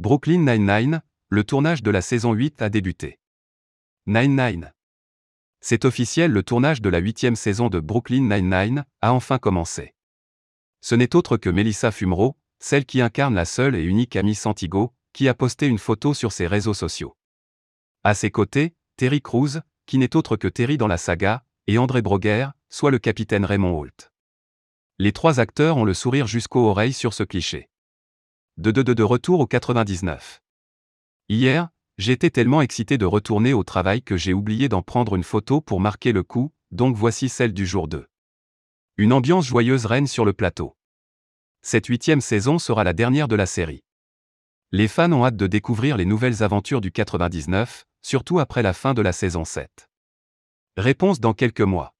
Brooklyn Nine-Nine, le tournage de la saison 8 a débuté. Nine-Nine. C'est officiel, le tournage de la huitième saison de Brooklyn Nine-Nine a enfin commencé. Ce n'est autre que Melissa Fumero, celle qui incarne la seule et unique amie Santigo, qui a posté une photo sur ses réseaux sociaux. À ses côtés, Terry Crews, qui n'est autre que Terry dans la saga, et André Broguer, soit le capitaine Raymond Holt. Les trois acteurs ont le sourire jusqu'aux oreilles sur ce cliché. De de de de retour au 99. Hier, j'étais tellement excité de retourner au travail que j'ai oublié d'en prendre une photo pour marquer le coup, donc voici celle du jour 2. Une ambiance joyeuse règne sur le plateau. Cette huitième saison sera la dernière de la série. Les fans ont hâte de découvrir les nouvelles aventures du 99, surtout après la fin de la saison 7. Réponse dans quelques mois.